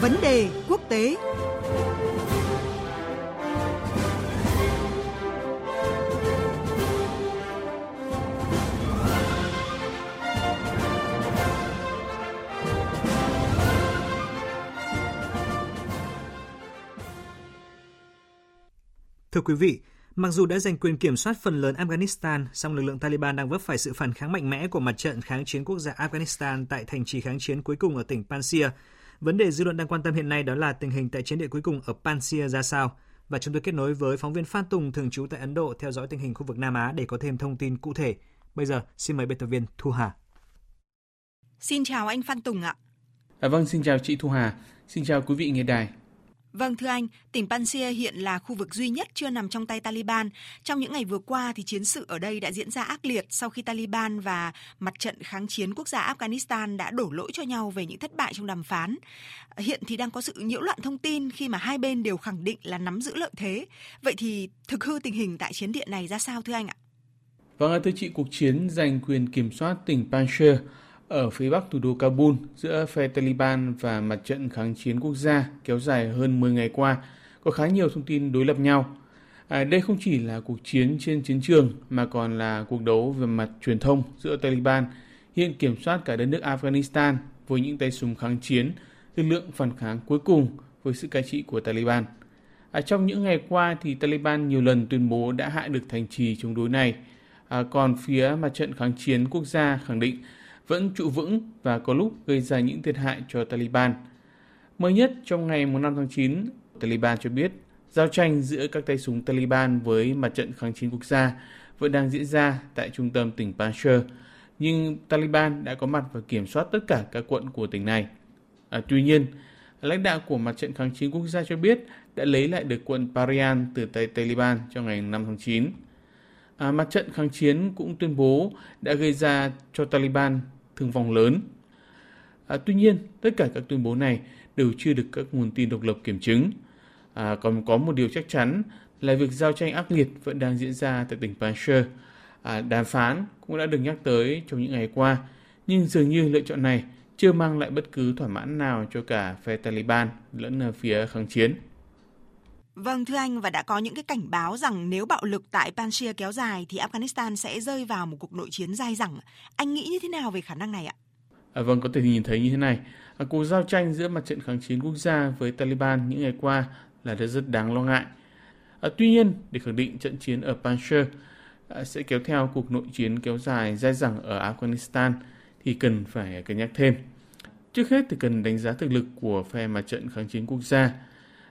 Vấn đề quốc tế Thưa quý vị, mặc dù đã giành quyền kiểm soát phần lớn Afghanistan, song lực lượng Taliban đang vấp phải sự phản kháng mạnh mẽ của mặt trận kháng chiến quốc gia Afghanistan tại thành trì kháng chiến cuối cùng ở tỉnh Panjshir. Vấn đề dư luận đang quan tâm hiện nay đó là tình hình tại chiến địa cuối cùng ở Panjshir ra sao. Và chúng tôi kết nối với phóng viên Phan Tùng thường trú tại Ấn Độ theo dõi tình hình khu vực Nam Á để có thêm thông tin cụ thể. Bây giờ, xin mời biên tập viên Thu Hà. Xin chào anh Phan Tùng ạ. À, vâng, xin chào chị Thu Hà. Xin chào quý vị nghe đài. Vâng thưa anh, tỉnh Panjshir hiện là khu vực duy nhất chưa nằm trong tay Taliban. Trong những ngày vừa qua thì chiến sự ở đây đã diễn ra ác liệt sau khi Taliban và mặt trận kháng chiến quốc gia Afghanistan đã đổ lỗi cho nhau về những thất bại trong đàm phán. Hiện thì đang có sự nhiễu loạn thông tin khi mà hai bên đều khẳng định là nắm giữ lợi thế. Vậy thì thực hư tình hình tại chiến địa này ra sao thưa anh ạ? Vâng, thưa chị, cuộc chiến giành quyền kiểm soát tỉnh Panjshir ở phía bắc thủ đô Kabul giữa phe Taliban và mặt trận kháng chiến quốc gia kéo dài hơn 10 ngày qua có khá nhiều thông tin đối lập nhau. À, đây không chỉ là cuộc chiến trên chiến trường mà còn là cuộc đấu về mặt truyền thông giữa Taliban hiện kiểm soát cả đất nước Afghanistan với những tay súng kháng chiến, lực lượng phản kháng cuối cùng với sự cai trị của Taliban. À, trong những ngày qua thì Taliban nhiều lần tuyên bố đã hạ được thành trì chống đối này, à, còn phía mặt trận kháng chiến quốc gia khẳng định vẫn trụ vững và có lúc gây ra những thiệt hại cho Taliban. Mới nhất trong ngày 5 tháng 9, Taliban cho biết giao tranh giữa các tay súng Taliban với mặt trận kháng chiến quốc gia vẫn đang diễn ra tại trung tâm tỉnh Panjshir, nhưng Taliban đã có mặt và kiểm soát tất cả các quận của tỉnh này. À, tuy nhiên, lãnh đạo của mặt trận kháng chiến quốc gia cho biết đã lấy lại được quận Parian từ tay Taliban trong ngày 5 tháng 9. À, mặt trận kháng chiến cũng tuyên bố đã gây ra cho Taliban thương vong lớn. À, tuy nhiên, tất cả các tuyên bố này đều chưa được các nguồn tin độc lập kiểm chứng. À, còn có một điều chắc chắn là việc giao tranh ác liệt vẫn đang diễn ra tại tỉnh Panjshir. À, đàm phán cũng đã được nhắc tới trong những ngày qua, nhưng dường như lựa chọn này chưa mang lại bất cứ thỏa mãn nào cho cả phe Taliban lẫn ờ, phía kháng chiến. Vâng thưa anh và đã có những cái cảnh báo rằng nếu bạo lực tại Panjshir kéo dài thì Afghanistan sẽ rơi vào một cuộc nội chiến dai dẳng. Anh nghĩ như thế nào về khả năng này ạ? À, vâng, có thể nhìn thấy như thế này. À, cuộc giao tranh giữa mặt trận kháng chiến quốc gia với Taliban những ngày qua là rất đáng lo ngại. À, tuy nhiên, để khẳng định trận chiến ở Panjshir à, sẽ kéo theo cuộc nội chiến kéo dài dai dẳng ở Afghanistan thì cần phải cân nhắc thêm. Trước hết thì cần đánh giá thực lực của phe mặt trận kháng chiến quốc gia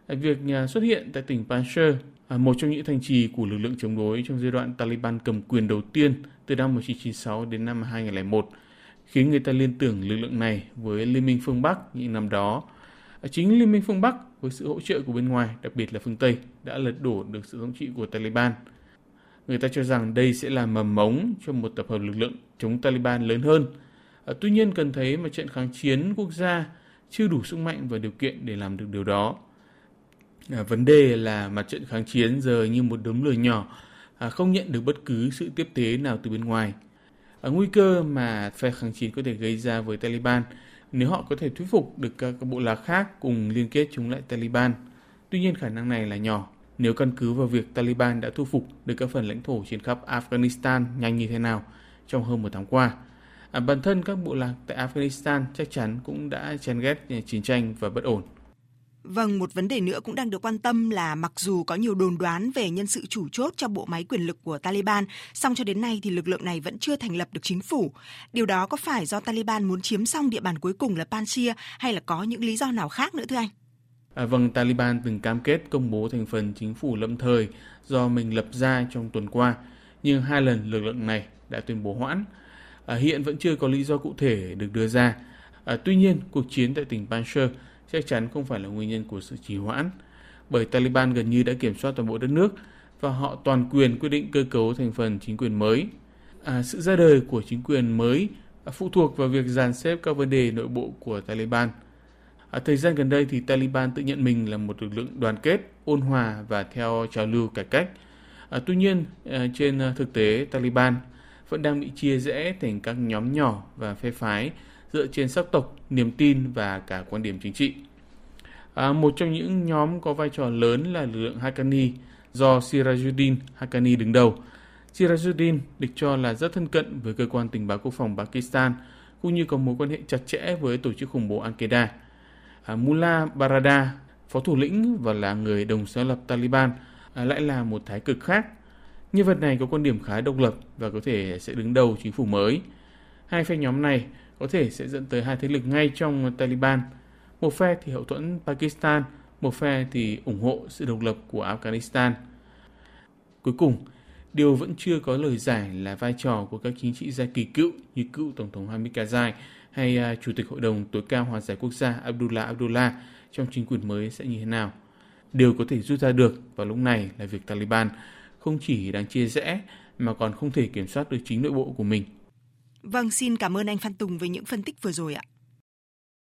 Việc à, xuất hiện tại tỉnh Panjshir, à, một trong những thành trì của lực lượng chống đối trong giai đoạn Taliban cầm quyền đầu tiên từ năm 1996 đến năm 2001, khiến người ta liên tưởng lực lượng này với Liên minh phương Bắc những năm đó. À, chính Liên minh phương Bắc với sự hỗ trợ của bên ngoài, đặc biệt là phương Tây, đã lật đổ được sự thống trị của Taliban. Người ta cho rằng đây sẽ là mầm mống cho một tập hợp lực lượng chống Taliban lớn hơn. Tuy nhiên cần thấy mà trận kháng chiến quốc gia chưa đủ sức mạnh và điều kiện để làm được điều đó. À, vấn đề là mặt trận kháng chiến giờ như một đống lửa nhỏ, à, không nhận được bất cứ sự tiếp tế nào từ bên ngoài. À, nguy cơ mà phe kháng chiến có thể gây ra với Taliban nếu họ có thể thuyết phục được các, bộ lạc khác cùng liên kết chống lại Taliban. Tuy nhiên khả năng này là nhỏ nếu căn cứ vào việc Taliban đã thu phục được các phần lãnh thổ trên khắp Afghanistan nhanh như thế nào trong hơn một tháng qua. À, bản thân các bộ lạc tại Afghanistan chắc chắn cũng đã chán ghét chiến tranh và bất ổn. Vâng, một vấn đề nữa cũng đang được quan tâm là mặc dù có nhiều đồn đoán về nhân sự chủ chốt cho bộ máy quyền lực của Taliban, song cho đến nay thì lực lượng này vẫn chưa thành lập được chính phủ. Điều đó có phải do Taliban muốn chiếm xong địa bàn cuối cùng là Panjshir hay là có những lý do nào khác nữa thưa anh? À, vâng, Taliban từng cam kết công bố thành phần chính phủ lâm thời do mình lập ra trong tuần qua, nhưng hai lần lực lượng này đã tuyên bố hoãn. À, hiện vẫn chưa có lý do cụ thể được đưa ra. À, tuy nhiên, cuộc chiến tại tỉnh Panjshir chắc chắn không phải là nguyên nhân của sự trì hoãn, bởi Taliban gần như đã kiểm soát toàn bộ đất nước và họ toàn quyền quyết định cơ cấu thành phần chính quyền mới. À, sự ra đời của chính quyền mới phụ thuộc vào việc dàn xếp các vấn đề nội bộ của Taliban. À, thời gian gần đây thì Taliban tự nhận mình là một lực lượng đoàn kết, ôn hòa và theo trào lưu cải cách. À, tuy nhiên, à, trên thực tế Taliban vẫn đang bị chia rẽ thành các nhóm nhỏ và phe phái dựa trên sắc tộc, niềm tin và cả quan điểm chính trị. À, một trong những nhóm có vai trò lớn là lực lượng Haqqani do Sirajuddin Haqqani đứng đầu. Sirajuddin được cho là rất thân cận với cơ quan tình báo quốc phòng Pakistan, cũng như có mối quan hệ chặt chẽ với tổ chức khủng bố Al-Qaeda. À, Mullah Barada, phó thủ lĩnh và là người đồng sáng lập Taliban, à, lại là một thái cực khác. Nhân vật này có quan điểm khá độc lập và có thể sẽ đứng đầu chính phủ mới. Hai phe nhóm này có thể sẽ dẫn tới hai thế lực ngay trong Taliban. Một phe thì hậu thuẫn Pakistan, một phe thì ủng hộ sự độc lập của Afghanistan. Cuối cùng, điều vẫn chưa có lời giải là vai trò của các chính trị gia kỳ cựu như cựu Tổng thống Hamid Karzai hay à, Chủ tịch Hội đồng tối cao hòa giải quốc gia Abdullah Abdullah trong chính quyền mới sẽ như thế nào. Điều có thể rút ra được vào lúc này là việc Taliban không chỉ đang chia rẽ mà còn không thể kiểm soát được chính nội bộ của mình. Vâng, xin cảm ơn anh Phan Tùng với những phân tích vừa rồi ạ.